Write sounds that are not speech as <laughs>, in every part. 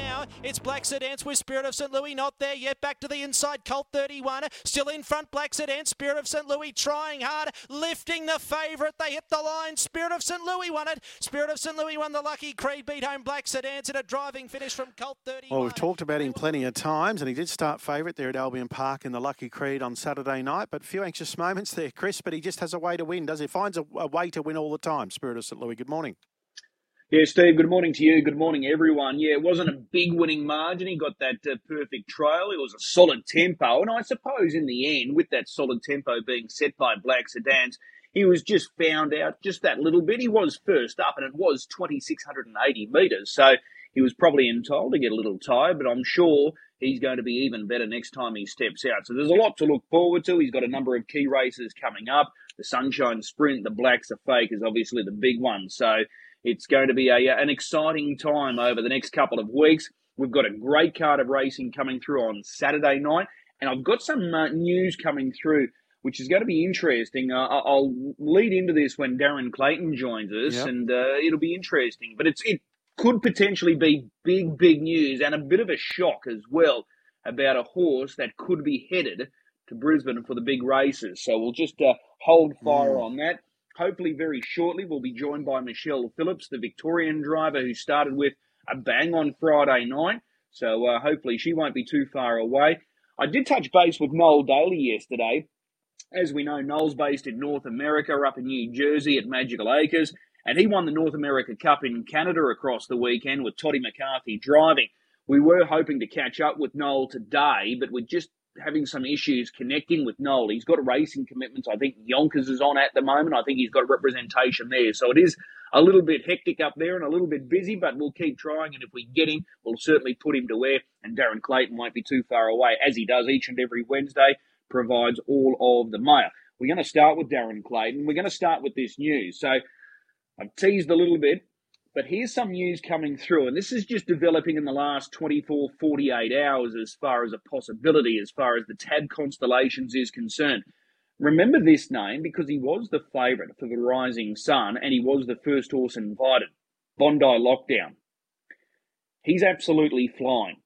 Coming at him now, it's Black Sedance with Spirit of St. Louis, not there yet. Back to the inside, Colt 31. Still in front, Black Sedance, Spirit of St. Louis trying hard, lifting the favourite. They hit the line. Spirit of St. Louis won it. Spirit of St. Louis won the lucky Creed, beat home Black Sedance in a driving finish from Colt 31. Well, we've talked about him plenty of times, and he did start favourite there at Albion Park in the Lucky Creed on Saturday night. But a few anxious moments there, Chris. But he just has a way to win, does he? Finds a, a way to win all the time. Spirit of St. Louis. Good morning. Yeah, Steve, good morning to you. Good morning, everyone. Yeah, it wasn't a big winning margin. He got that uh, perfect trail. It was a solid tempo. And I suppose in the end, with that solid tempo being set by Black Sedans, he was just found out just that little bit. He was first up, and it was 2,680 metres. So he was probably entitled to get a little tired, but I'm sure he's going to be even better next time he steps out. So there's a lot to look forward to. He's got a number of key races coming up. The Sunshine Sprint, the Blacks A Fake is obviously the big one. So it's going to be a, an exciting time over the next couple of weeks. We've got a great card of racing coming through on Saturday night, and I've got some uh, news coming through, which is going to be interesting. Uh, I'll lead into this when Darren Clayton joins us, yep. and uh, it'll be interesting. But it's it could potentially be big, big news and a bit of a shock as well about a horse that could be headed to Brisbane for the big races. So we'll just uh, hold fire mm. on that hopefully very shortly, we'll be joined by Michelle Phillips, the Victorian driver who started with a bang on Friday night. So uh, hopefully she won't be too far away. I did touch base with Noel Daley yesterday. As we know, Noel's based in North America, up in New Jersey at Magical Acres, and he won the North America Cup in Canada across the weekend with Toddy McCarthy driving. We were hoping to catch up with Noel today, but we just having some issues connecting with Noel. He's got racing commitments. I think Yonkers is on at the moment. I think he's got representation there. So it is a little bit hectic up there and a little bit busy, but we'll keep trying. And if we get him, we'll certainly put him to air. And Darren Clayton won't be too far away, as he does each and every Wednesday, provides all of the mail. We're going to start with Darren Clayton. We're going to start with this news. So I've teased a little bit. But here's some news coming through, and this is just developing in the last 24, 48 hours as far as a possibility, as far as the Tab Constellations is concerned. Remember this name because he was the favourite for the Rising Sun and he was the first horse invited. Bondi Lockdown. He's absolutely flying.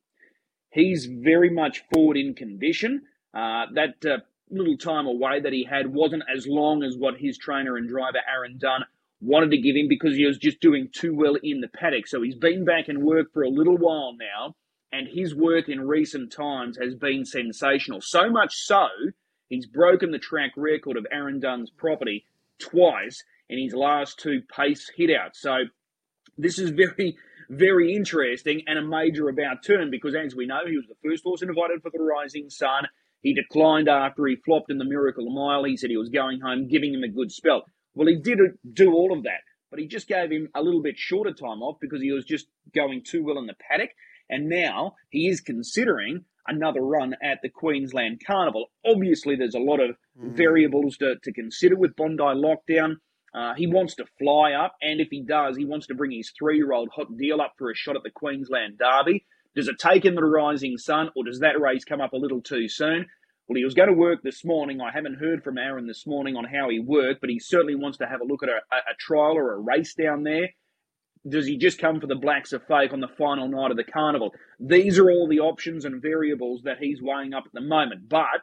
He's very much forward in condition. Uh, that uh, little time away that he had wasn't as long as what his trainer and driver Aaron Dunn wanted to give him because he was just doing too well in the paddock. So he's been back and worked for a little while now, and his work in recent times has been sensational. So much so, he's broken the track record of Aaron Dunn's property twice in his last two pace hitouts. So this is very, very interesting and a major about turn because, as we know, he was the first horse invited for the Rising Sun. He declined after he flopped in the Miracle Mile. He said he was going home, giving him a good spell. Well, he did do all of that, but he just gave him a little bit shorter time off because he was just going too well in the paddock. And now he is considering another run at the Queensland Carnival. Obviously, there's a lot of mm. variables to, to consider with Bondi lockdown. Uh, he wants to fly up, and if he does, he wants to bring his three year old hot deal up for a shot at the Queensland Derby. Does it take in the Rising Sun, or does that race come up a little too soon? Well, he was going to work this morning. I haven't heard from Aaron this morning on how he worked, but he certainly wants to have a look at a, a trial or a race down there. Does he just come for the Blacks A Fake on the final night of the carnival? These are all the options and variables that he's weighing up at the moment. But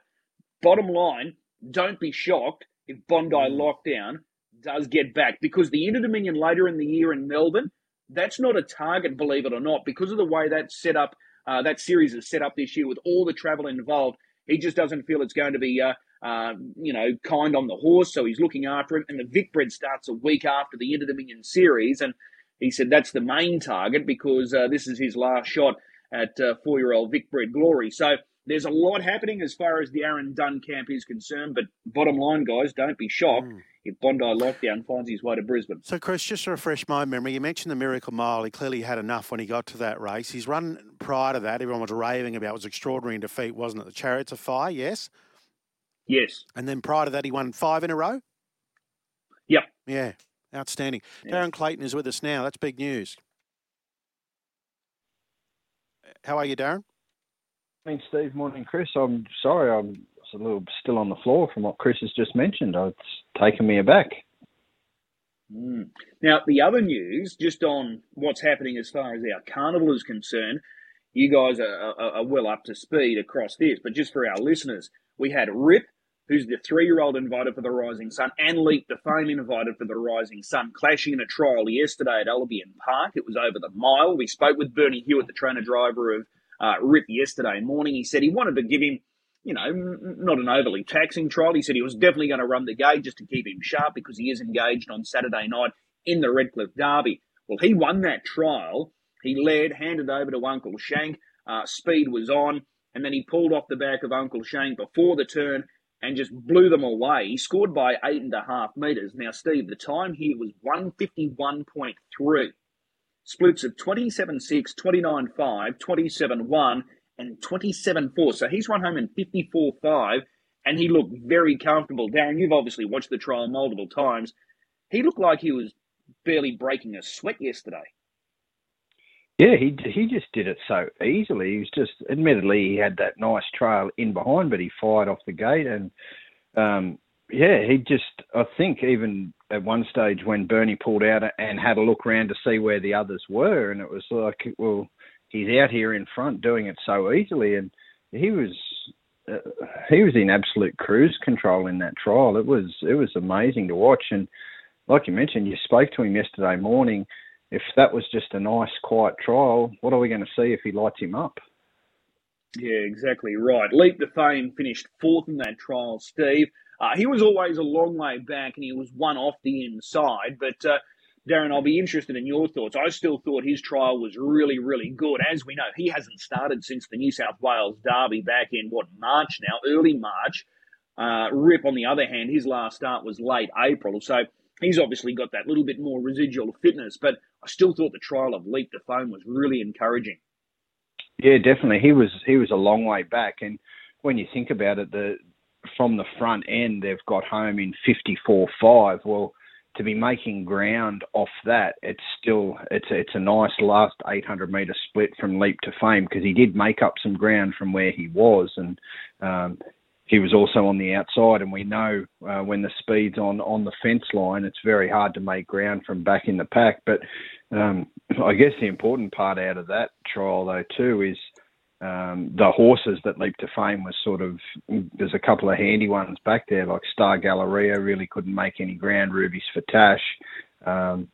bottom line, don't be shocked if Bondi mm. Lockdown does get back because the Inter Dominion later in the year in Melbourne, that's not a target, believe it or not, because of the way that's set up. Uh, that series is set up this year with all the travel involved. He just doesn't feel it's going to be, uh, uh, you know, kind on the horse, so he's looking after him. And the Vic Vicbred starts a week after the Inter Dominion series, and he said that's the main target because uh, this is his last shot at uh, four-year-old Vic Vicbred Glory. So there's a lot happening as far as the Aaron Dunn camp is concerned. But bottom line, guys, don't be shocked. Mm if Bondi Lockdown finds his way to Brisbane. So, Chris, just to refresh my memory, you mentioned the Miracle Mile. He clearly had enough when he got to that race. His run prior to that, everyone was raving about, was extraordinary in defeat, wasn't it? The Chariots of Fire, yes? Yes. And then prior to that, he won five in a row? Yep. Yeah, outstanding. Yeah. Darren Clayton is with us now. That's big news. How are you, Darren? Thanks, Steve. Morning, Chris. I'm sorry, I'm a little still on the floor from what Chris has just mentioned. It's taken me aback. Mm. Now, the other news, just on what's happening as far as our carnival is concerned, you guys are, are, are well up to speed across this, but just for our listeners, we had Rip, who's the three-year-old invited for the Rising Sun, and Leap to Fame invited for the Rising Sun, clashing in a trial yesterday at Albion Park. It was over the mile. We spoke with Bernie Hewitt, the trainer-driver of uh, Rip, yesterday morning. He said he wanted to give him you know, not an overly taxing trial. He said he was definitely going to run the gate just to keep him sharp because he is engaged on Saturday night in the Redcliffe Derby. Well, he won that trial. He led, handed over to Uncle Shank. Uh, speed was on, and then he pulled off the back of Uncle Shank before the turn and just blew them away. He scored by eight and a half metres. Now, Steve, the time here was 151.3. Splits of 27 6, 29 5, 27 1, and 27 4. So he's run home in 54 5, and he looked very comfortable. Darren, you've obviously watched the trial multiple times. He looked like he was barely breaking a sweat yesterday. Yeah, he he just did it so easily. He was just, admittedly, he had that nice trail in behind, but he fired off the gate, and um, yeah, he just, I think, even at one stage when Bernie pulled out and had a look around to see where the others were, and it was like, well, he's out here in front doing it so easily, and he was uh, he was in absolute cruise control in that trial. It was it was amazing to watch, and like you mentioned, you spoke to him yesterday morning. If that was just a nice, quiet trial, what are we going to see if he lights him up? Yeah, exactly right. Leap to Fame finished fourth in that trial, Steve. Uh, he was always a long way back and he was one off the inside, but uh, Darren, I'll be interested in your thoughts. I still thought his trial was really, really good. As we know, he hasn't started since the New South Wales Derby back in what March now, early March. Uh, Rip, on the other hand, his last start was late April, so he's obviously got that little bit more residual fitness. But I still thought the trial of Leap to Fame was really encouraging. Yeah, definitely. He was he was a long way back, and when you think about it, the from the front end they've got home in fifty four five. Well to be making ground off that, it's still it's it's a nice last 800 meter split from leap to fame because he did make up some ground from where he was, and um, he was also on the outside. And we know uh, when the speed's on on the fence line, it's very hard to make ground from back in the pack. But um, I guess the important part out of that trial though too is um, the horses that leaped to fame was sort of there's a couple of handy ones back there like Star Galleria really couldn't make any ground. Ruby's for Tash. Um,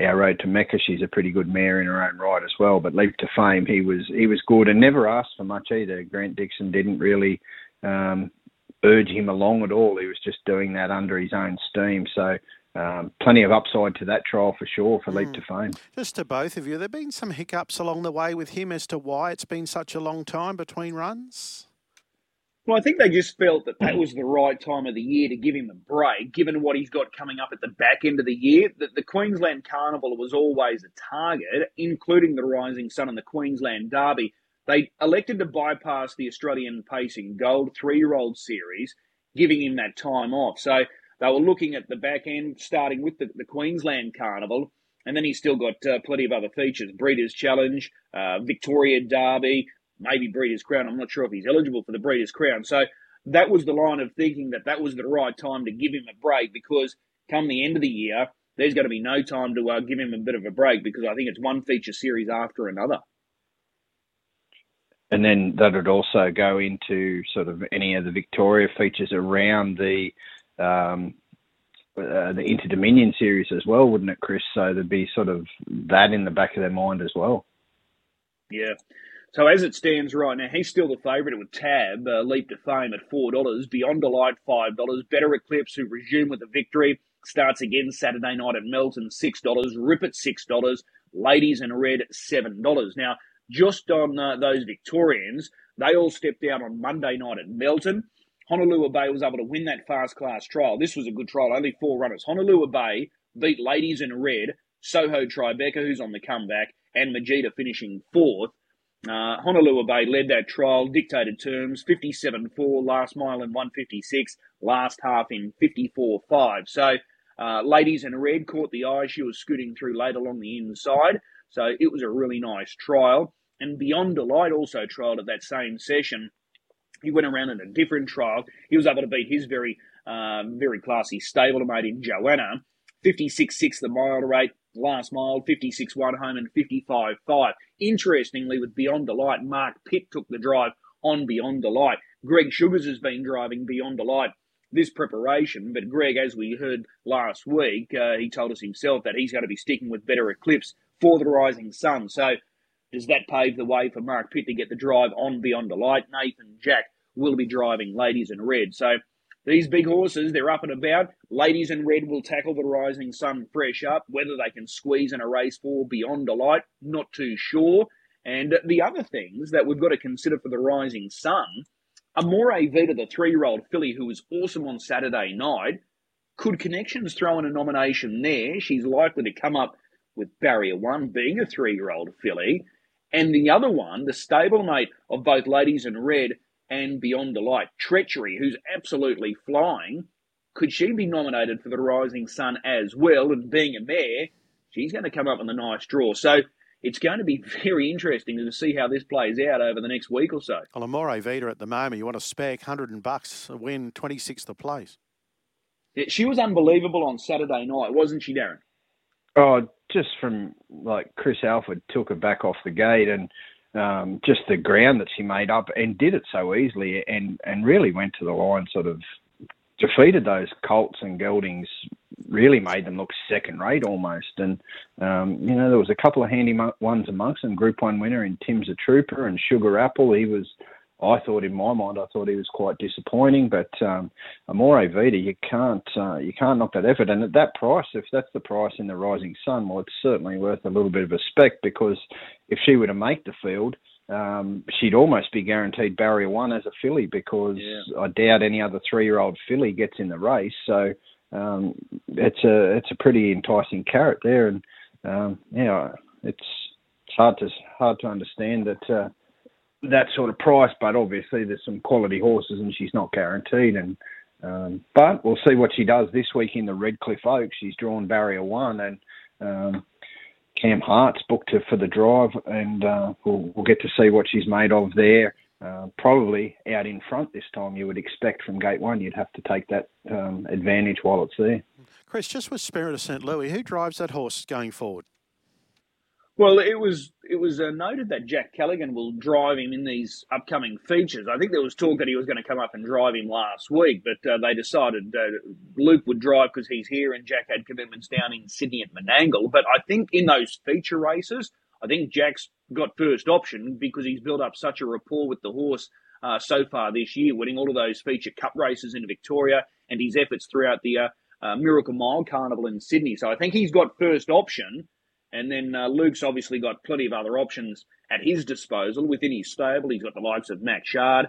our road to Mecca, she's a pretty good mare in her own right as well. But leap to fame, he was he was good and never asked for much either. Grant Dixon didn't really um, urge him along at all. He was just doing that under his own steam. So um, plenty of upside to that trial for sure for Leap mm. to Fame. Just to both of you, there have been some hiccups along the way with him as to why it's been such a long time between runs? Well, I think they just felt that that was the right time of the year to give him a break, given what he's got coming up at the back end of the year. That the Queensland Carnival was always a target, including the Rising Sun and the Queensland Derby. They elected to bypass the Australian Pacing Gold three-year-old series, giving him that time off. So they were looking at the back end, starting with the, the Queensland Carnival, and then he's still got uh, plenty of other features: Breeders' Challenge, uh, Victoria Derby, maybe Breeders' Crown. I'm not sure if he's eligible for the Breeders' Crown. So that was the line of thinking that that was the right time to give him a break because come the end of the year, there's going to be no time to uh, give him a bit of a break because I think it's one feature series after another. And then that would also go into sort of any of the Victoria features around the um, uh, the Inter Dominion series as well, wouldn't it, Chris? So there'd be sort of that in the back of their mind as well. Yeah. So as it stands right now, he's still the favourite with Tab, uh, Leap to Fame at $4, Beyond Delight $5, Better Eclipse, who resume with a victory, starts again Saturday night at Melton, $6, Rip at $6, Ladies in Red, $7. Now, just on uh, those Victorians, they all stepped out on Monday night at Melton. Honolulu Bay was able to win that fast class trial. This was a good trial, only four runners. Honolulu Bay beat Ladies in Red, Soho Tribeca, who's on the comeback, and Majida finishing fourth. Uh, Honolulu Bay led that trial, dictated terms 57 4, last mile in 156, last half in 54 5. So, uh, Ladies in Red caught the eye. She was scooting through late along the inside. So, it was a really nice trial. And Beyond Delight also trialled at that same session. He went around in a different trial. He was able to beat his very, uh, very classy stablemate in Joanna. 56.6 the mile rate, last mile, 56 1 home, and 55 5. Interestingly, with Beyond Delight, Mark Pitt took the drive on Beyond Delight. Greg Sugars has been driving Beyond Delight this preparation, but Greg, as we heard last week, uh, he told us himself that he's going to be sticking with better Eclipse for the Rising Sun. So, does that pave the way for Mark Pitt to get the drive on Beyond Delight? Nathan Jack will be driving Ladies in Red. So, these big horses, they're up and about. Ladies in Red will tackle the Rising Sun fresh up. Whether they can squeeze in a race for Beyond Delight, not too sure. And the other things that we've got to consider for the Rising Sun, Amore Vita, the three-year-old filly who was awesome on Saturday night, could Connections throw in a nomination there? She's likely to come up with Barrier One being a three-year-old filly. And the other one, the stablemate of both Ladies in Red and Beyond Delight, Treachery, who's absolutely flying, could she be nominated for the Rising Sun as well? And being a mare, she's going to come up in the nice draw. So it's going to be <laughs> very interesting to see how this plays out over the next week or so. Well, Amore Vita at the moment, you want to spec, 100 bucks, to win 26th place. Yeah, she was unbelievable on Saturday night, wasn't she, Darren? Oh, just from like Chris Alford took her back off the gate and um, just the ground that she made up and did it so easily and, and really went to the line sort of defeated those Colts and Geldings, really made them look second rate almost. And, um, you know, there was a couple of handy ones amongst them. Group one winner in Tim's a Trooper and Sugar Apple. He was, I thought in my mind, I thought he was quite disappointing. But um, Amore Vita, you can't uh, you can't knock that effort. And at that price, if that's the price in the Rising Sun, well, it's certainly worth a little bit of a spec because if she were to make the field, um, she'd almost be guaranteed barrier one as a filly because yeah. I doubt any other three-year-old filly gets in the race. So um, it's a it's a pretty enticing carrot there, and um, yeah, it's it's hard to hard to understand that uh, that sort of price. But obviously, there's some quality horses, and she's not guaranteed. And um, but we'll see what she does this week in the Redcliffe Oaks. She's drawn barrier one, and um, Cam Hart's booked her for the drive, and uh, we'll, we'll get to see what she's made of there. Uh, probably out in front this time, you would expect from gate one. You'd have to take that um, advantage while it's there. Chris, just with Spirit of St. Louis, who drives that horse going forward? Well, it was it was uh, noted that Jack Callaghan will drive him in these upcoming features. I think there was talk that he was going to come up and drive him last week, but uh, they decided uh, Luke would drive because he's here, and Jack had commitments down in Sydney at Menangle. But I think in those feature races, I think Jack's got first option because he's built up such a rapport with the horse uh, so far this year, winning all of those feature cup races in Victoria and his efforts throughout the uh, uh, Miracle Mile Carnival in Sydney. So I think he's got first option. And then uh, Luke's obviously got plenty of other options at his disposal within his stable. He's got the likes of Max Shard,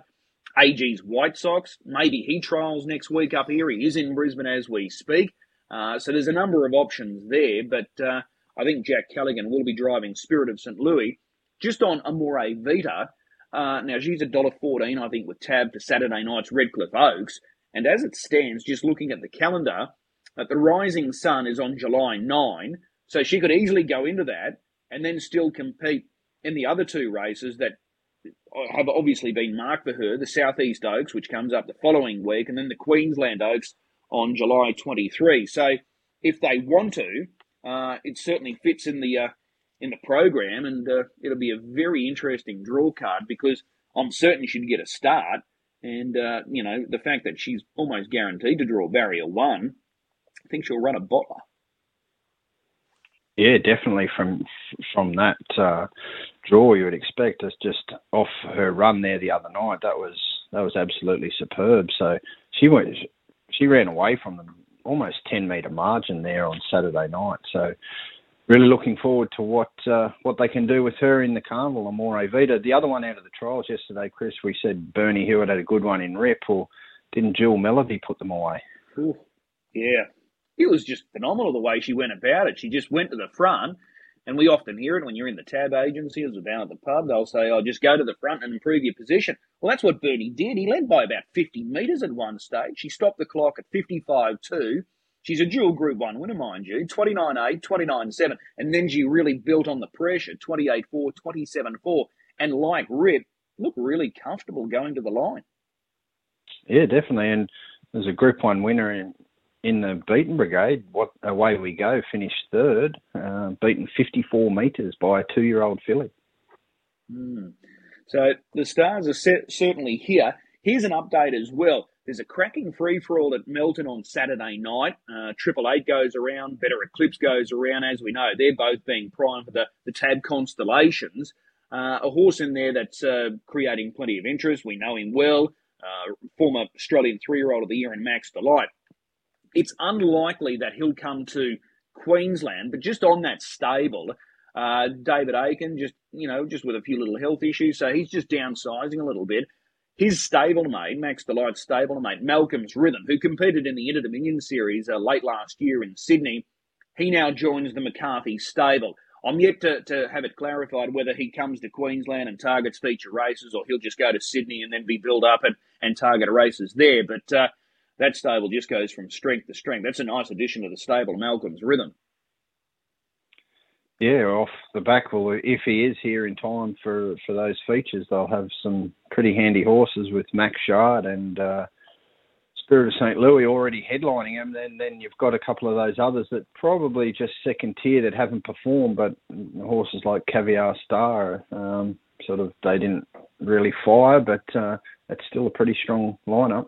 AG's White Sox. Maybe he trials next week up here. He is in Brisbane as we speak. Uh, so there's a number of options there. But uh, I think Jack Callaghan will be driving Spirit of St. Louis just on Amore Vita. Uh, now, she's a dollar fourteen, I think, with tab for Saturday night's Redcliffe Oaks. And as it stands, just looking at the calendar, that the Rising Sun is on July 9. So she could easily go into that and then still compete in the other two races that have obviously been marked for her the Southeast Oaks, which comes up the following week, and then the Queensland Oaks on July 23. So if they want to, uh, it certainly fits in the uh, in the program, and uh, it'll be a very interesting draw card because I'm certain she'd get a start. And uh, you know the fact that she's almost guaranteed to draw barrier one, I think she'll run a bottler. Yeah, definitely from from that uh, draw you would expect us just off her run there the other night. That was that was absolutely superb. So she went she ran away from them almost ten metre margin there on Saturday night. So really looking forward to what uh, what they can do with her in the carnival. Amore Vita. The other one out of the trials yesterday, Chris, we said Bernie Hewitt had a good one in Rip, or didn't Jewel Melody put them away? Ooh, yeah, it was just phenomenal the way she went about it. She just went to the front, and we often hear it when you're in the tab agencies or down at the pub. They'll say, "Oh, just go to the front and improve your position." Well, that's what Bernie did. He led by about 50 metres at one stage. She stopped the clock at 55.2. She's a dual Group 1 winner, mind you, 29.8, 29.7, and then she really built on the pressure, 28.4, 27.4, and like Rip, look really comfortable going to the line. Yeah, definitely. And there's a Group One winner in in the beaten brigade. What away we go! Finished third, uh, beaten 54 metres by a two-year-old filly. Mm. So the stars are set, certainly here. Here's an update as well. There's a cracking free for all at Melton on Saturday night. Uh, Triple Eight goes around, Better Eclipse goes around. As we know, they're both being primed for the, the Tab Constellations. Uh, a horse in there that's uh, creating plenty of interest. We know him well. Uh, former Australian three year old of the year in Max Delight. It's unlikely that he'll come to Queensland, but just on that stable, uh, David Aiken, just you know, just with a few little health issues, so he's just downsizing a little bit. His stablemate, Max Delight's stablemate, Malcolm's Rhythm, who competed in the Inter Dominion Series uh, late last year in Sydney, he now joins the McCarthy stable. I'm yet to, to have it clarified whether he comes to Queensland and targets feature races or he'll just go to Sydney and then be built up and, and target races there. But uh, that stable just goes from strength to strength. That's a nice addition to the stable, Malcolm's Rhythm. Yeah, off the back. Well, if he is here in time for, for those features, they'll have some pretty handy horses with Max Shard and uh, Spirit of St. Louis already headlining them. Then then you've got a couple of those others that probably just second tier that haven't performed, but horses like Caviar Star, um, sort of they didn't really fire, but uh, it's still a pretty strong lineup.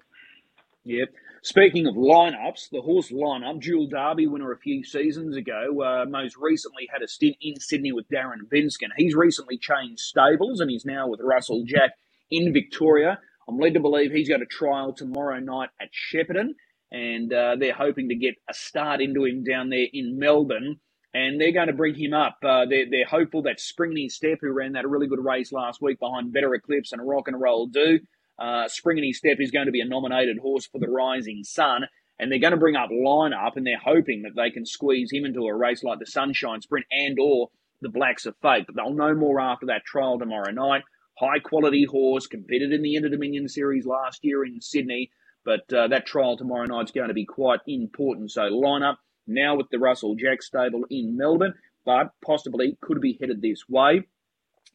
Yep. Speaking of lineups, the horse lineup, Dual Derby winner a few seasons ago, uh, most recently had a stint in Sydney with Darren Vinskin. He's recently changed stables and he's now with Russell Jack in Victoria. I'm led to believe he's got a trial tomorrow night at Shepparton, and uh, they're hoping to get a start into him down there in Melbourne. And they're going to bring him up. Uh, they're, they're hopeful that Springany Step, who ran that really good race last week behind Better Eclipse and Rock and Roll Do, uh, Springany Step is going to be a nominated horse for the Rising Sun, and they're going to bring up lineup, and they're hoping that they can squeeze him into a race like the Sunshine Sprint and or the Blacks A Fake. But they'll know more after that trial tomorrow night. High quality horse, competed in the Inter Dominion Series last year in Sydney, but uh, that trial tomorrow night is going to be quite important. So lineup now with the Russell Jack stable in Melbourne, but possibly could be headed this way.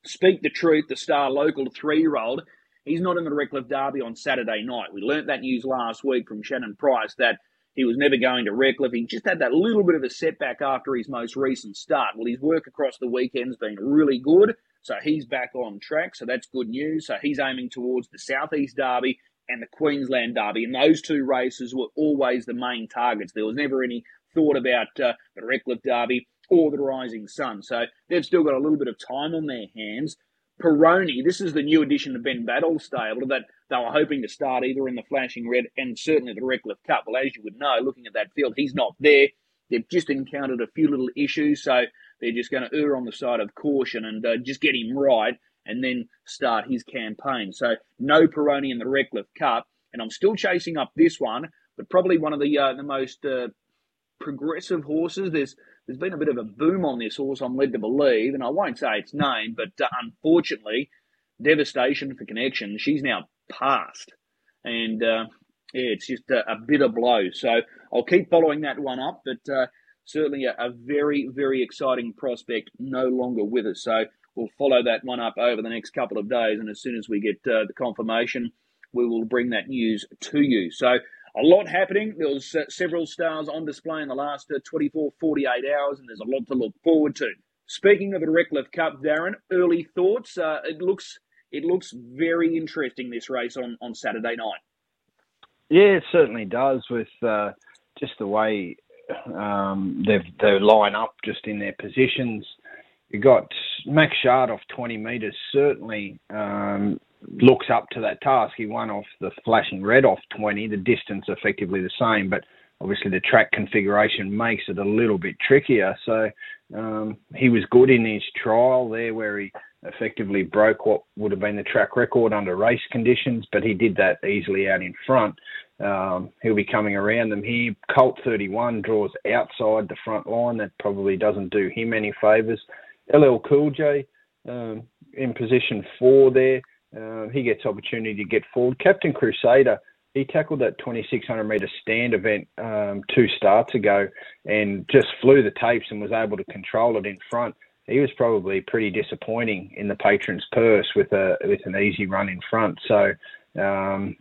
Speak the truth, the star local three year old He's not in the Redcliffe Derby on Saturday night. We learnt that news last week from Shannon Price that he was never going to Redcliffe. He just had that little bit of a setback after his most recent start. Well, his work across the weekend's been really good, so he's back on track. So that's good news. So he's aiming towards the Southeast Derby and the Queensland Derby, and those two races were always the main targets. There was never any thought about uh, the Redcliffe Derby or the Rising Sun. So they've still got a little bit of time on their hands. Peroni, this is the new addition to Ben Battle's stable that they were hoping to start either in the Flashing Red and certainly the Redcliffe Cup. Well, as you would know, looking at that field, he's not there. They've just encountered a few little issues, so they're just going to err on the side of caution and uh, just get him right and then start his campaign. So no Peroni in the Redcliffe Cup, and I'm still chasing up this one, but probably one of the uh, the most uh, progressive horses. There's there's been a bit of a boom on this horse, I'm led to believe, and I won't say its name, but uh, unfortunately, devastation for connection. She's now passed, and uh, yeah, it's just a, a, bitter blow. So I'll keep following that one up, but uh, certainly a, a, very, very exciting prospect no longer with us. So we'll follow that one up over the next couple of days, and as soon as we get uh, the confirmation, we will bring that news to you. So a lot happening. There was uh, several stars on display in the last uh, 24, 48 hours, and there's a lot to look forward to. Speaking of the Redcliffe Cup, Darren, early thoughts. Uh, it looks it looks very interesting this race on, on Saturday night. Yeah, it certainly does. With uh, just the way um, they they line up, just in their positions. you've got Max Shard off 20 metres, certainly um, looks up to that task. He won off the flashing red off 20, the distance effectively the same, but obviously the track configuration makes it a little bit trickier. So um, he was good in his trial there where he effectively broke what would have been the track record under race conditions, but he did that easily out in front. Um, he'll be coming around them here. Colt 31 draws outside the front line. That probably doesn't do him any favours. LL Cool J um, in position four there. Uh, he gets opportunity to get forward. Captain Crusader, he tackled that 2600 metre stand event um, two starts ago and just flew the tapes and was able to control it in front. he was probably pretty disappointing in the patron's purse with a with an easy run in front. So um,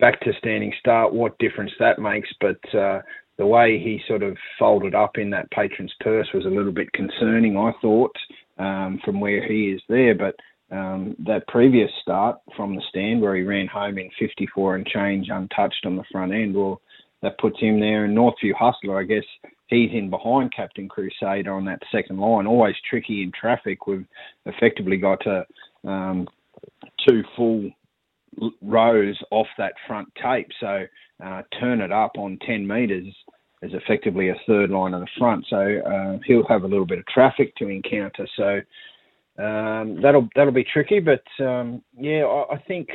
back to standing start, what difference that makes. But uh, the way he sort of folded up in that patron's purse was a little bit concerning, I thought, um, from where he is there. But um, that previous start from the stand where he ran home in 54 and change untouched on the front end, well, that puts him there. And Northview Hustler, I guess he's in behind Captain Crusader on that second line. Always tricky in traffic. We've effectively got a, um, two full rows off that front tape. So uh, turn it up on 10 metres is effectively a third line of the front. So uh, he'll have a little bit of traffic to encounter. So um, that'll that'll be tricky. But um, yeah, I, I, think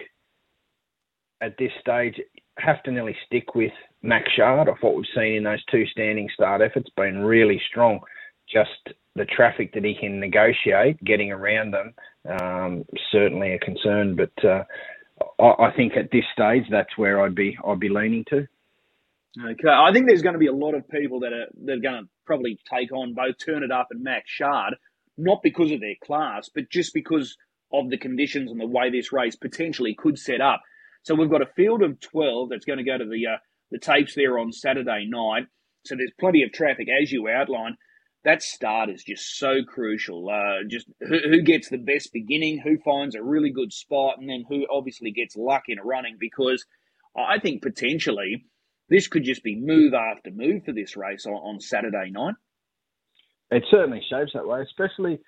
at this stage have to nearly stick with Max Shard of what we've seen in those two standing start efforts. Been really strong. Just the traffic that he can negotiate, getting around them, um, certainly a concern. But uh, I, I think at this stage, that's where I'd be I'd be leaning to. Okay, I think there's going to be a lot of people that are that are going to probably take on both Turn It Up and Max Shard, not because of their class, but just because of the conditions and the way this race potentially could set up. So we've got a field of 12 that's going to go to the uh, the tapes there on Saturday night. So there's plenty of traffic as you outline that start is just so crucial. Uh, just who, who, gets the best beginning, who finds a really good spot, and then who obviously gets luck in running. Because I think potentially this could just be move after move for this race on, on Saturday night. It certainly shapes that way, especially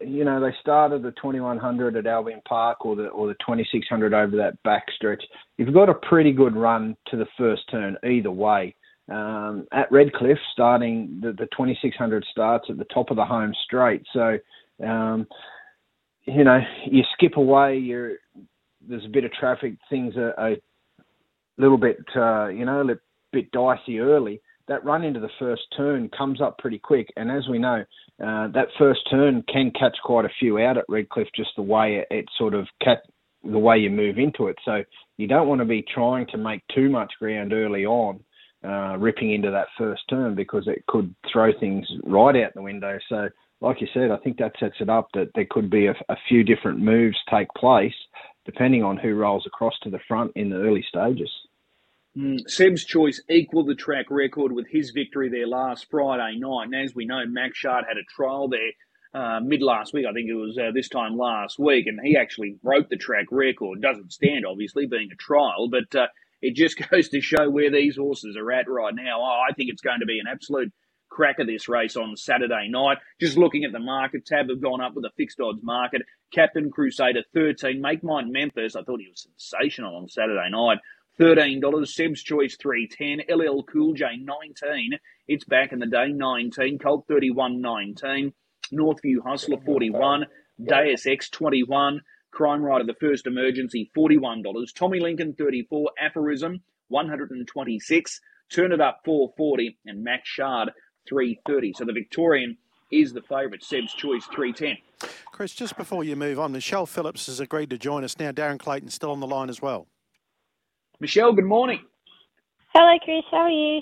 you know they started the 2100 at Albion Park or the or the 2600 over that back stretch. You've got a pretty good run to the first turn either way um, at Redcliffe, starting the, the 2600 starts at the top of the home straight. So, um, you know, you skip away, you're, there's a bit of traffic, things are, a little bit, uh, you know, a bit dicey early. That run into the first turn comes up pretty quick, and as we know, uh, that first turn can catch quite a few out at Redcliffe, just the way it, it sort of cat, the way you move into it. So you don't want to be trying to make too much ground early on uh, ripping into that first turn because it could throw things right out the window. So, like you said, I think that sets it up that there could be a, a few different moves take place depending on who rolls across to the front in the early stages. Mm, Seb's choice equalled the track record with his victory there last Friday night. And as we know, Max Shard had a trial there uh, mid last week. I think it was uh, this time last week, and he actually broke the track record. Doesn't stand, obviously, being a trial, but uh, it just <laughs> goes to show where these horses are at right now. Oh, I think it's going to be an absolute crack of this race on Saturday night. Just looking at the market tab, have gone up with a fixed odds market. Captain Crusader 13, Make Mine Memphis. I thought he was sensational on Saturday night. $13. Seb's Choice 310. LL Cool J 19. It's back in the day 19. Colt 31 19. Northview Hustler 41. Deus X 21. Crime Rider, the first emergency, $41. Tommy Lincoln, 34. Aphorism, 126. Turn it up, 440. And Max Shard, 330. So the Victorian is the favourite. Seb's Choice, 310. Chris, just before you move on, Michelle Phillips has agreed to join us now. Darren Clayton's still on the line as well. Michelle, good morning. Hello, Chris. How are you?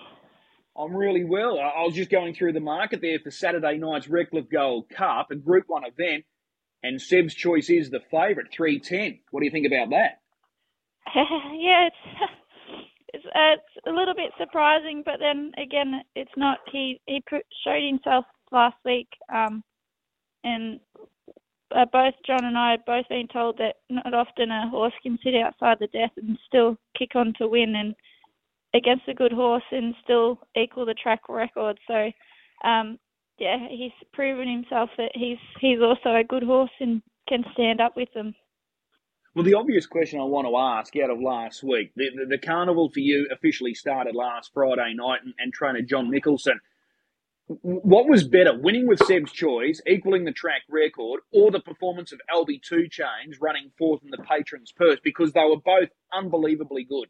I'm really well. I was just going through the market there for Saturday night's Redcliffe Gold Cup, a Group 1 event and Seb's choice is the favourite, 310. What do you think about that? <laughs> yeah, it's <laughs> it's, uh, it's a little bit surprising, but then again, it's not. He he showed himself last week, um, and uh, both John and I have both been told that not often a horse can sit outside the death and still kick on to win, and against a good horse and still equal the track record. So um, yeah, he's proven himself that he's he's also a good horse and can stand up with them. Well, the obvious question I want to ask out of last week, the, the, the carnival for you officially started last Friday night, and, and trainer John Nicholson. What was better, winning with Seb's choice, equaling the track record, or the performance of LB2 Chains running fourth in the Patrons Purse? Because they were both unbelievably good.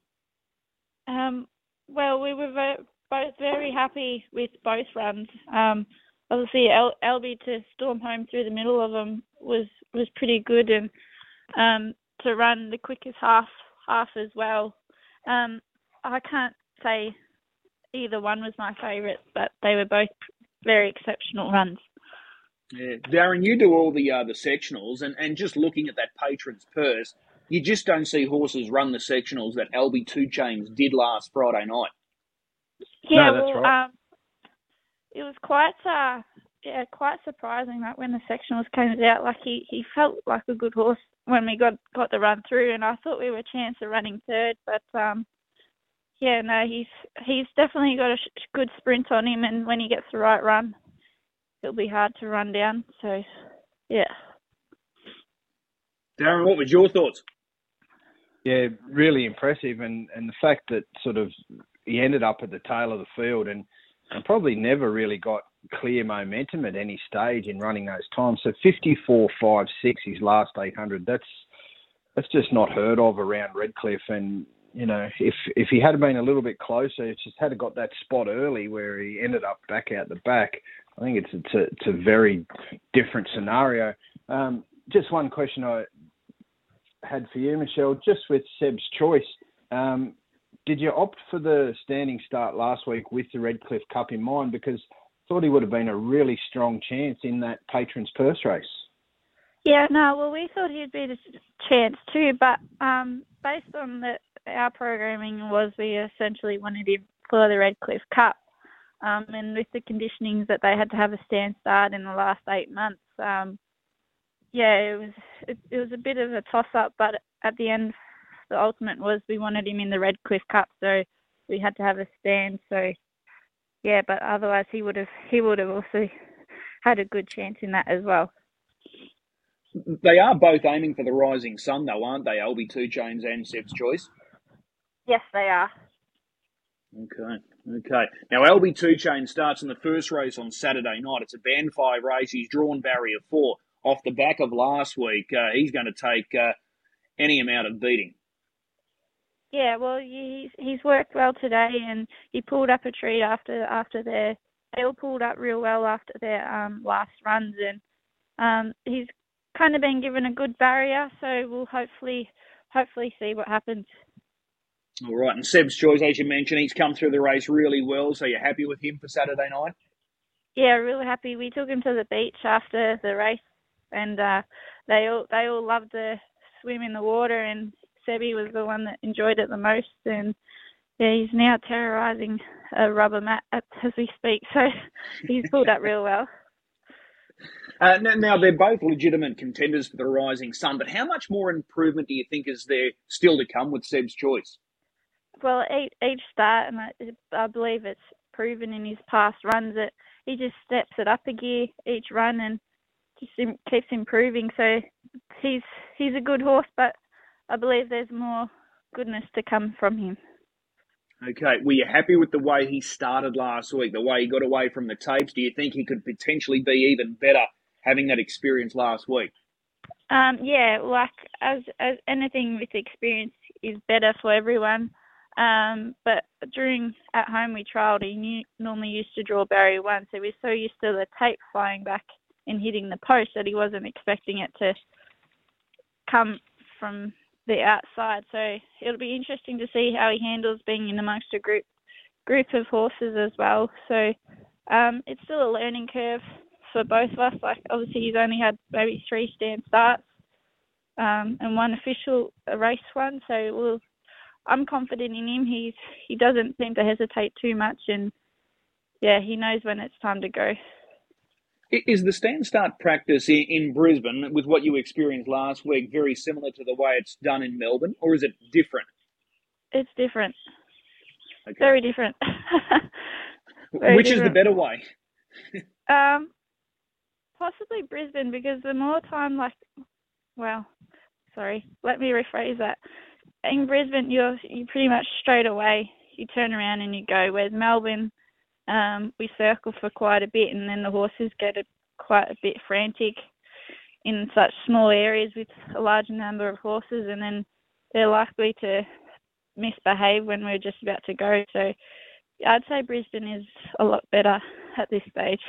Um, well, we were both very happy with both runs. Um, obviously LB to storm home through the middle of them was was pretty good, and um, to run the quickest half half as well. Um, I can't say either one was my favourite, but they were both very exceptional runs. Yeah, Darren, you do all the uh, the sectionals, and, and just looking at that patron's purse, you just don't see horses run the sectionals that LB Two Chains did last Friday night. Yeah, No, that's well, right. um, it was quite uh, yeah, quite surprising that when the sectionals came out, like he, he felt like a good horse when we got got the run through, and I thought we were a chance of running third, but um, yeah, no, he's he's definitely got a sh- good sprint on him, and when he gets the right run, it'll be hard to run down. So, yeah. Darren, what was your thoughts? Yeah, really impressive, and and the fact that sort of he ended up at the tail of the field and and probably never really got clear momentum at any stage in running those times. So fifty four five six his last eight hundred. That's that's just not heard of around Redcliffe. And you know, if if he had been a little bit closer, just had got that spot early where he ended up back out the back. I think it's it's a, it's a very different scenario. Um, just one question I had for you, Michelle, just with Seb's choice. Um, did you opt for the standing start last week with the Redcliffe Cup in mind? Because I thought he would have been a really strong chance in that Patrons Purse race. Yeah, no, well, we thought he'd be the chance too, but um, based on the, our programming was we essentially wanted him for the Redcliffe Cup. Um, and with the conditionings that they had to have a stand start in the last eight months, um, yeah, it was it, it was a bit of a toss up, but at the end, the ultimate was we wanted him in the Redcliffe Cup, so we had to have a stand. So yeah, but otherwise he would have he would have also had a good chance in that as well. They are both aiming for the rising sun, though, aren't they? LB Two Chains and Seb's Choice. Yes, they are. Okay, okay. Now LB Two Chain starts in the first race on Saturday night. It's a band five race. He's drawn barrier four off the back of last week. Uh, he's going to take uh, any amount of beating. Yeah, well, he's he's worked well today, and he pulled up a treat after after their they all pulled up real well after their um, last runs, and um, he's kind of been given a good barrier. So we'll hopefully hopefully see what happens. All right, and Seb's Choice, as you mentioned, he's come through the race really well. So you're happy with him for Saturday night? Yeah, really happy. We took him to the beach after the race, and uh, they all they all loved to swim in the water, and Sebi was the one that enjoyed it the most, and yeah, he's now terrorising a rubber mat as we speak. So <laughs> he's pulled up real well. <laughs> Uh, now, they're both legitimate contenders for the Rising Sun, but how much more improvement do you think is there still to come with Seb's Choice? Well, each, each start, and I, I believe it's proven in his past runs that he just steps it up a gear each run and just im- keeps improving. So he's he's a good horse, but I believe there's more goodness to come from him. Okay, were you happy with the way he started last week, the way he got away from the tapes? Do you think he could potentially be even better having that experience last week? Um, yeah, like as as anything with experience is better for everyone. Um, but during at home we trialled, he knew, normally used to draw barrier one, so we're so used to the tape flying back and hitting the post that he wasn't expecting it to come from the outside. So it'll be interesting to see how he handles being in amongst a group group of horses as well. So um, it's still a learning curve for both of us. Like obviously he's only had maybe three stand starts um, and one official race one. So we'll, I'm confident in him. He's he doesn't seem to hesitate too much, and yeah, he knows when it's time to go. Is the stand start practice in, Brisbane, with what you experienced last week, very similar to the way it's done in Melbourne, or is it different? It's different, Okay. very different. <laughs> very Which is the better way? <laughs> Um, possibly Brisbane because the more time, like, well, sorry, let me rephrase that. In Brisbane, you're you pretty much straight away you turn around and you go. Whereas Melbourne, um, we circle for quite a bit, and then the horses get a, quite a bit frantic in such small areas with a large number of horses, and then they're likely to misbehave when we're just about to go. So I'd say Brisbane is a lot better at this stage.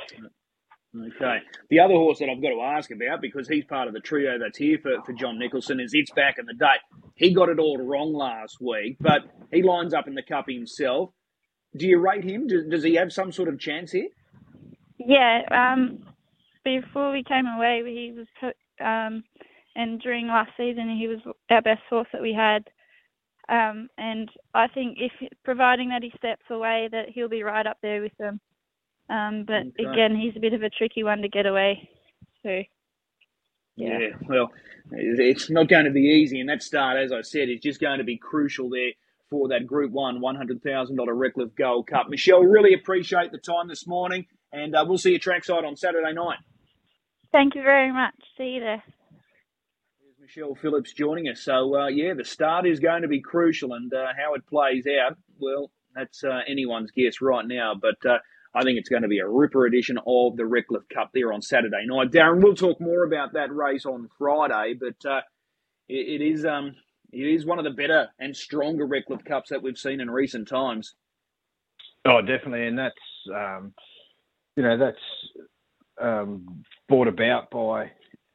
Okay. The other horse that I've got to ask about, because he's part of the trio that's here for, for John Nicholson, is It's Back in the Day. He got it all wrong last week, but he lines up in the Cup himself. Do you rate him? Does, does he have some sort of chance here? Yeah, um, before we came away, he was um, and during last season he was our best horse that we had. Um, and I think if providing that he steps away, that he'll be right up there with them. Um, but okay. again, he's a bit of a tricky one to get away. So. Yeah. yeah, well, it's not going to be easy, and that start, as I said, is just going to be crucial there for that Group One $100,000 Redcliffe Gold Cup. Michelle, really appreciate the time this morning, and uh, we'll see you trackside on Saturday night. Thank you very much. See you there. Michelle Phillips joining us. So, uh, yeah, the start is going to be crucial, and uh, how it plays out, well, that's uh, anyone's guess right now. But uh, I think it's going to be a ripper edition of the Redcliffe Cup there on Saturday night. Darren, we'll talk more about that race on Friday, but uh, it, it is um, it is one of the better and stronger Redcliffe Cups that we've seen in recent times. Oh, definitely, and that's um, you know that's um, brought about by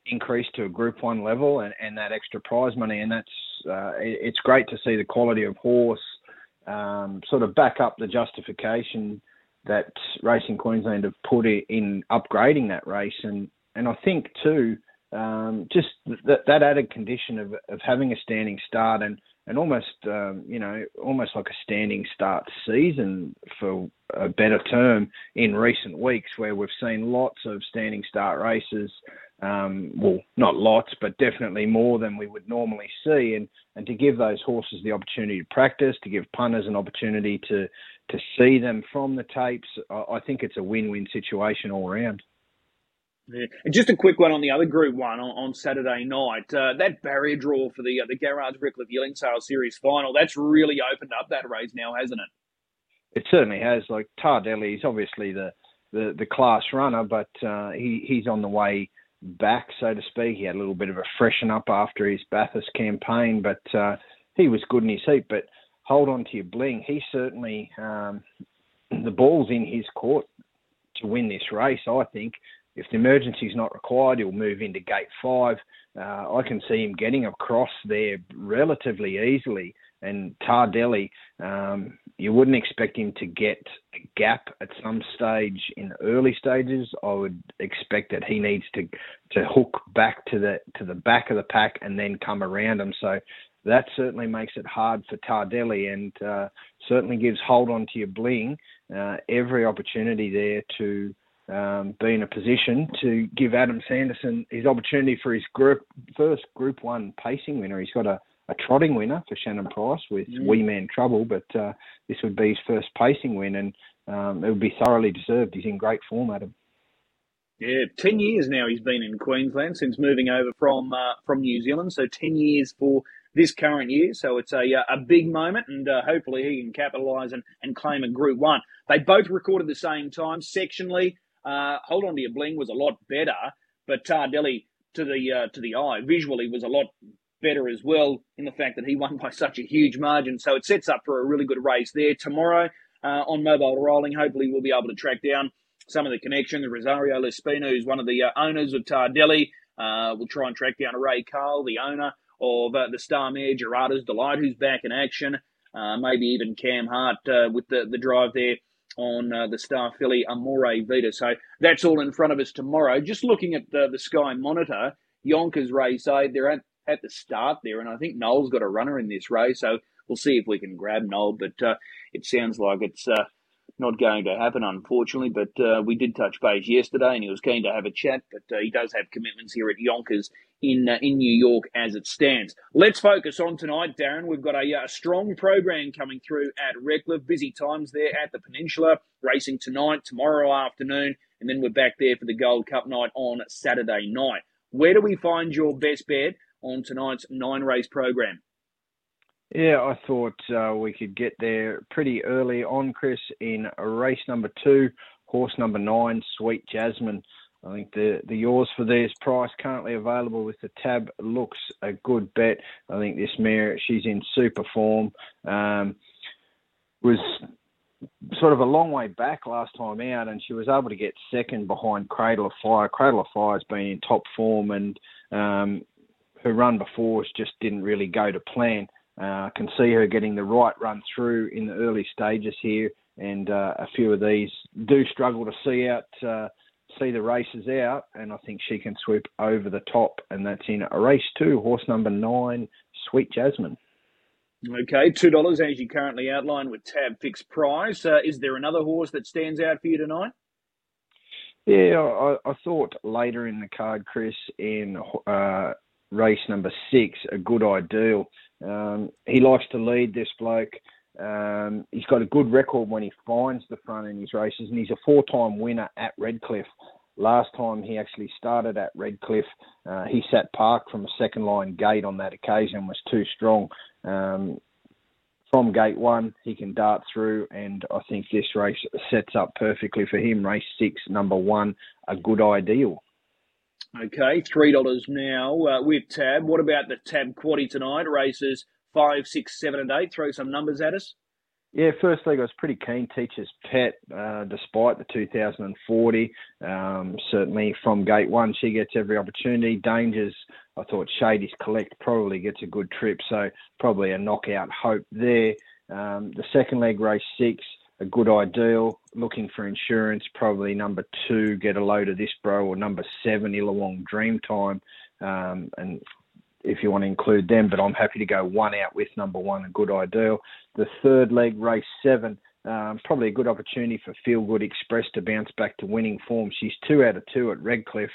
increase to a Group One level and, and that extra prize money, and that's uh, it, it's great to see the quality of horse um, sort of back up the justification that Racing Queensland have put in upgrading that race, and and I think too, um, just that that added condition of of having a standing start and and almost um, you know almost like a standing start season for a better term in recent weeks, where we've seen lots of standing start races. Um, well, not lots, but definitely more than we would normally see, and and to give those horses the opportunity to practice, to give punters an opportunity to to see them from the tapes, I think it's a win-win situation all around. Yeah. And just a quick one on the other Group One on, on Saturday night. Uh, that barrier draw for the uh, the Redcliffe Yearling Sale Series final. That's really opened up that race now, hasn't it? It certainly has. Like Tardelli is obviously the, the, the class runner, but uh, he he's on the way back, so to speak. He had a little bit of a freshen up after his Bathurst campaign, but uh, he was good in his heat. But hold on to your bling. He certainly um, the ball's in his court to win this race. I think if the emergency is not required, he'll move into gate five. Uh, I can see him getting across there relatively easily. And Tardelli, um, you wouldn't expect him to get a gap at some stage in the early stages. I would expect that he needs to to hook back to the to the back of the pack and then come around him. So that certainly makes it hard for Tardelli and uh, certainly gives hold on to your bling uh, every opportunity there to um, be in a position to give Adam Sanderson his opportunity for his group first Group One pacing winner. He's got a, a trotting winner for Shannon Price with mm. Wee Man Trouble, but uh, this would be his first pacing win, and um, it would be thoroughly deserved. He's in great form, Adam. Yeah, ten years now he's been in Queensland since moving over from uh, from New Zealand. So ten years for this current year. So it's a, uh, a big moment, and uh, hopefully he can capitalise and, and claim a Group 1. They both recorded the same time. Sectionally, uh, Hold On to Your Bling was a lot better, but Tardelli, to the, uh, to the eye, visually was a lot better as well in the fact that he <laughs> won by such a huge margin. So it sets up for a really good race there. Tomorrow uh, on Mobile Rolling, hopefully we'll be able to track down some of the connections. Rosario Lespino, who's one of the uh, owners of Tardelli. we'll try and track down Ray Carl, the owner of uh, the star mare Gerardo's Delight, who's back in action. Uh, maybe even Cam Hart uh, with the, the drive there on uh, the star filly Amore Vita. So that's all in front of us tomorrow. Just looking at the, the Sky Monitor, Yonkers race eight, they're at, at the start there, and I think Noel's got a runner in this race. So we'll see if we can grab Noel, but uh, it sounds like it's uh, not going to happen, unfortunately. But uh, we did touch base yesterday, and he was keen to have a chat. But uh, he does have commitments here at Yonkers in uh, in New York as it stands. Let's focus on tonight, Darren. We've got a, a strong program coming through at Redcliffe. Busy times there at the Peninsula. Racing tonight, tomorrow afternoon, and then we're back there for the Gold Cup night on Saturday night. Where do we find your best bet on tonight's nine race program? Yeah, I thought uh, we could get there pretty early on, Chris, in race number two, horse number nine, Sweet Jasmine. I think the the yours for this price currently available with the tab looks a good bet. I think this mare she's in super form. Um, was sort of a long way back last time out, and she was able to get second behind Cradle of Fire. Cradle of Fire's been in top form, and um, her run before just didn't really go to plan. Uh, I can see her getting the right run through in the early stages here, and uh, a few of these do struggle to see out uh, see the races out, and I think she can swoop over the top, and that's in a race two, horse number nine, Sweet Jasmine. Okay, two dollars as you currently outlined with tab fixed price. Uh, is there another horse that stands out for you tonight? Yeah, I, I thought later in the card, Chris, in uh, race number six, a good ideal. Um, he likes to lead this bloke. Um, he's got a good record when he finds the front in his races, and he's a four-time winner at Redcliffe. Last time he actually started at Redcliffe, uh, he sat park from a second line gate on that occasion, was too strong. Um, from gate one, he can dart through, and I think this race sets up perfectly for him. Race six, number one, a good ideal. Okay, three dollars now uh, with tab. What about the tab quaddy tonight? Races five, six, seven, and eight. Throw some numbers at us. Yeah, first leg I was pretty keen. Teacher's Pet, uh, despite the 2040, um, certainly from gate one, she gets every opportunity. Dangers, I thought Shady's Collect probably gets a good trip, so probably a knockout hope there. Um, the second leg, race six, a good ideal. Looking for insurance, probably number two, get a load of this bro, or number seven, Illawong Dreamtime. Um, and if you want to include them, but I'm happy to go one out with number one, a good ideal. The third leg, race seven, um, probably a good opportunity for Feel Good Express to bounce back to winning form. She's two out of two at Redcliffe,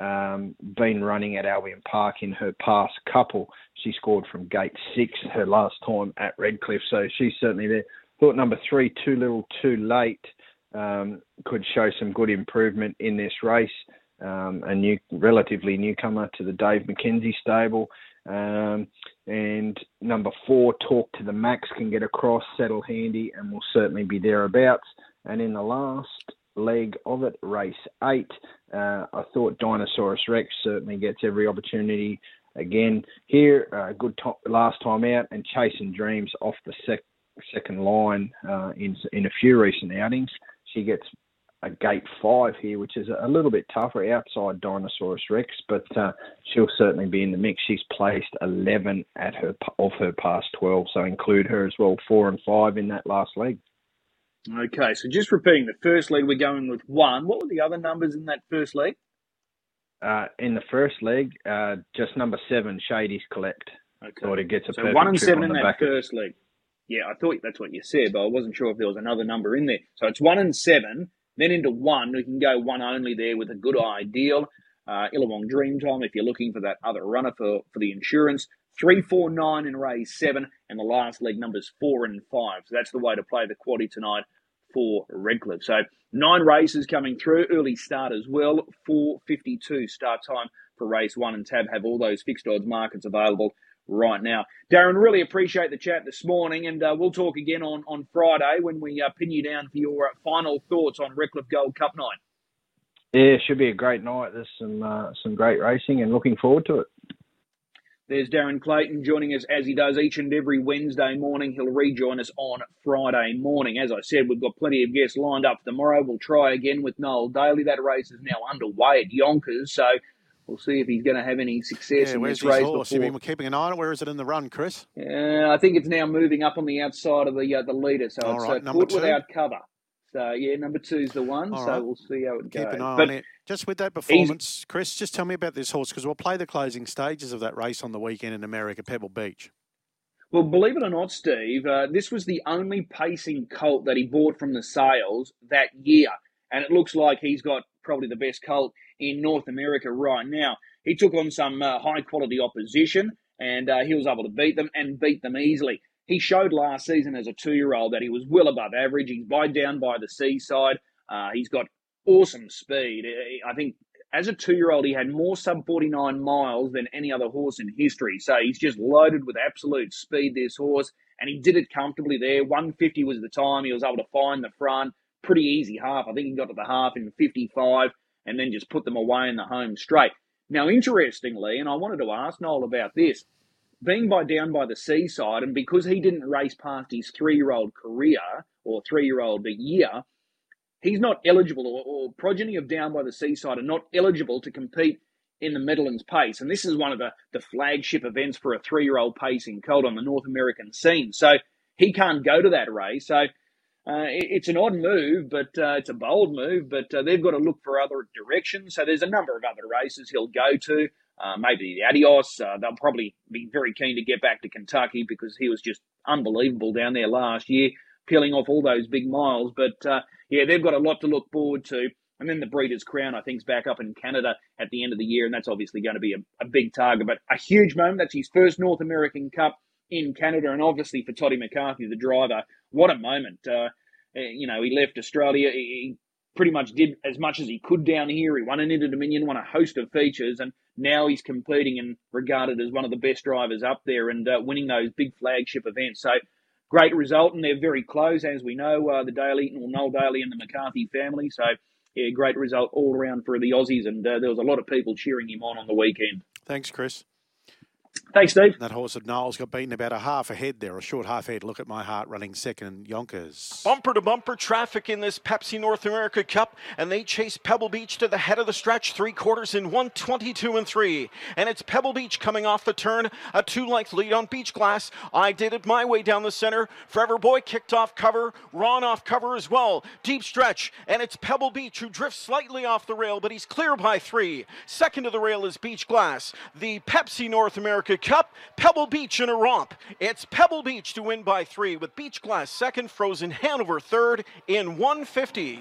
um, been running at Albion Park in her past couple. She scored from gate six her last time at Redcliffe, so she's certainly there. Thought number three, too little, too late, um, could show some good improvement in this race um, a new, relatively newcomer to the Dave McKenzie stable. Um, and number four, Talk to the Max can get across, settle handy, and will certainly be thereabouts. And in the last leg of it, race eight, uh, I thought Dinosaurus Rex certainly gets every opportunity again here. Uh, good last time out, and Chasing Dreams off the sec- second line uh, in in a few recent outings. She gets a gate five here, which is a little bit tougher outside Dinosaurus Rex, but uh, she'll certainly be in the mix. She's placed 11 at her of her past 12, so include her as well, four and five in that last leg. Okay, so just repeating the first leg, we're going with one. What were the other numbers in that first leg? Uh, in the first leg, uh, just number seven, Shady's Collect. Okay. Gets a so one and seven in that first leg. Yeah, I thought that's what you said, but I wasn't sure if there was another number in there. So it's one and seven. Then into one, we can go one only there with a good ideal. Uh, Illawong Dreamtime if you're looking for that other runner for, for the insurance. Three, four, nine in race seven, and the last leg numbers four and five. So that's the way to play the quaddy tonight for Redcliffe. So nine races coming through, early start as well. 4.52 start time for race one, and Tab have all those fixed odds markets available right now. Darren, really appreciate the chat this morning, and uh, we'll talk again on, on Friday when we uh, pin you down for your uh, final thoughts on Redcliffe Gold Cup night. Yeah, it should be a great night. There's some uh, some great racing, and looking forward to it. There's Darren Clayton joining us as he does each and every Wednesday morning. He'll rejoin us on Friday morning. As I said, we've got plenty of guests lined up tomorrow. We'll try again with Noel Daley. That race is now underway at Yonkers, so We'll see if he's going to have any success yeah, in where's this race. Horse? Before. Been keeping an eye on it. Where is it in the run, Chris? Uh, I think it's now moving up on the outside of the uh, the leader, so All it's right, uh, caught without cover. So yeah, number two is the one. All so right. we'll see how it Keep goes. An eye but on it. Just with that performance, Chris, just tell me about this horse because we'll play the closing stages of that race on the weekend in America, Pebble Beach. Well, believe it or not, Steve, uh, this was the only pacing colt that he bought from the sales that year, and it looks like he's got probably the best colt in North America right now. He took on some uh, high quality opposition and uh, he was able to beat them and beat them easily. He showed last season as a two year old that he was well above average. He's by Downbytheseaside. Uh, he's got awesome speed. I think as a two year old, he had more sub 49 miles than any other horse in history. So he's just loaded with absolute speed, this horse. And he did it comfortably there. 150 was the time. He was able to find the front. Pretty easy half. I think he got to the half in 55 and then just put them away in the home straight. Now, interestingly, and I wanted to ask Noel about this, being by Downbytheseaside, and because he didn't race past his three year old career or three year old a year, he's not eligible, or, or, progeny of Downbytheseaside are not eligible to compete in the Meadowlands Pace. And this is one of the, the flagship events for a three year old pacing colt on the North American scene. So he can't go to that race. So uh, it's an odd move, but uh, it's a bold move. But uh, they've got to look for other directions. So there's a number of other races he'll go to. Uh, maybe the Adios. Uh, they'll probably be very keen to get back to Kentucky because he was just unbelievable down there last year, peeling off all those big miles. But uh, yeah, they've got a lot to look forward to. And then the Breeders' Crown, I think, is back up in Canada at the end of the year, and that's obviously going to be a, a big target. But a huge moment. That's his first North American Cup in Canada, and obviously for Toddy McCarthy, the driver, what a moment. Uh, eh, you know, he left Australia. He pretty much did as much as he could down here. He won an Inter Dominion, won a host of features, and now he's competing and regarded as one of the best drivers up there and uh, winning those big flagship events. So great result, and they're very close, as we know, uh, the Daley, well, Noel Daley and the McCarthy family. So yeah, great result all around for the Aussies, and uh, there was a lot of people cheering him on on the weekend. Thanks, Chris. Thanks, Steve. That horse of Noel's got beaten about a half a head there, a short half head. Look at my heart running second, Yonkers. Bumper to bumper traffic in this Pepsi North America Cup, and they chase Pebble Beach to the head of the stretch, three quarters in 122 and three. And it's Pebble Beach coming off the turn, a two length lead on Beach Glass. I did it my way down the center. Forever Boy kicked off cover, Ron off cover as well. Deep stretch, and it's Pebble Beach who drifts slightly off the rail, but he's clear by three. Second to the rail is Beach Glass. The Pepsi North America Cup, Pebble Beach in a romp. It's Pebble Beach to win by three with Beach Glass second, Frozen Hanover third in 150.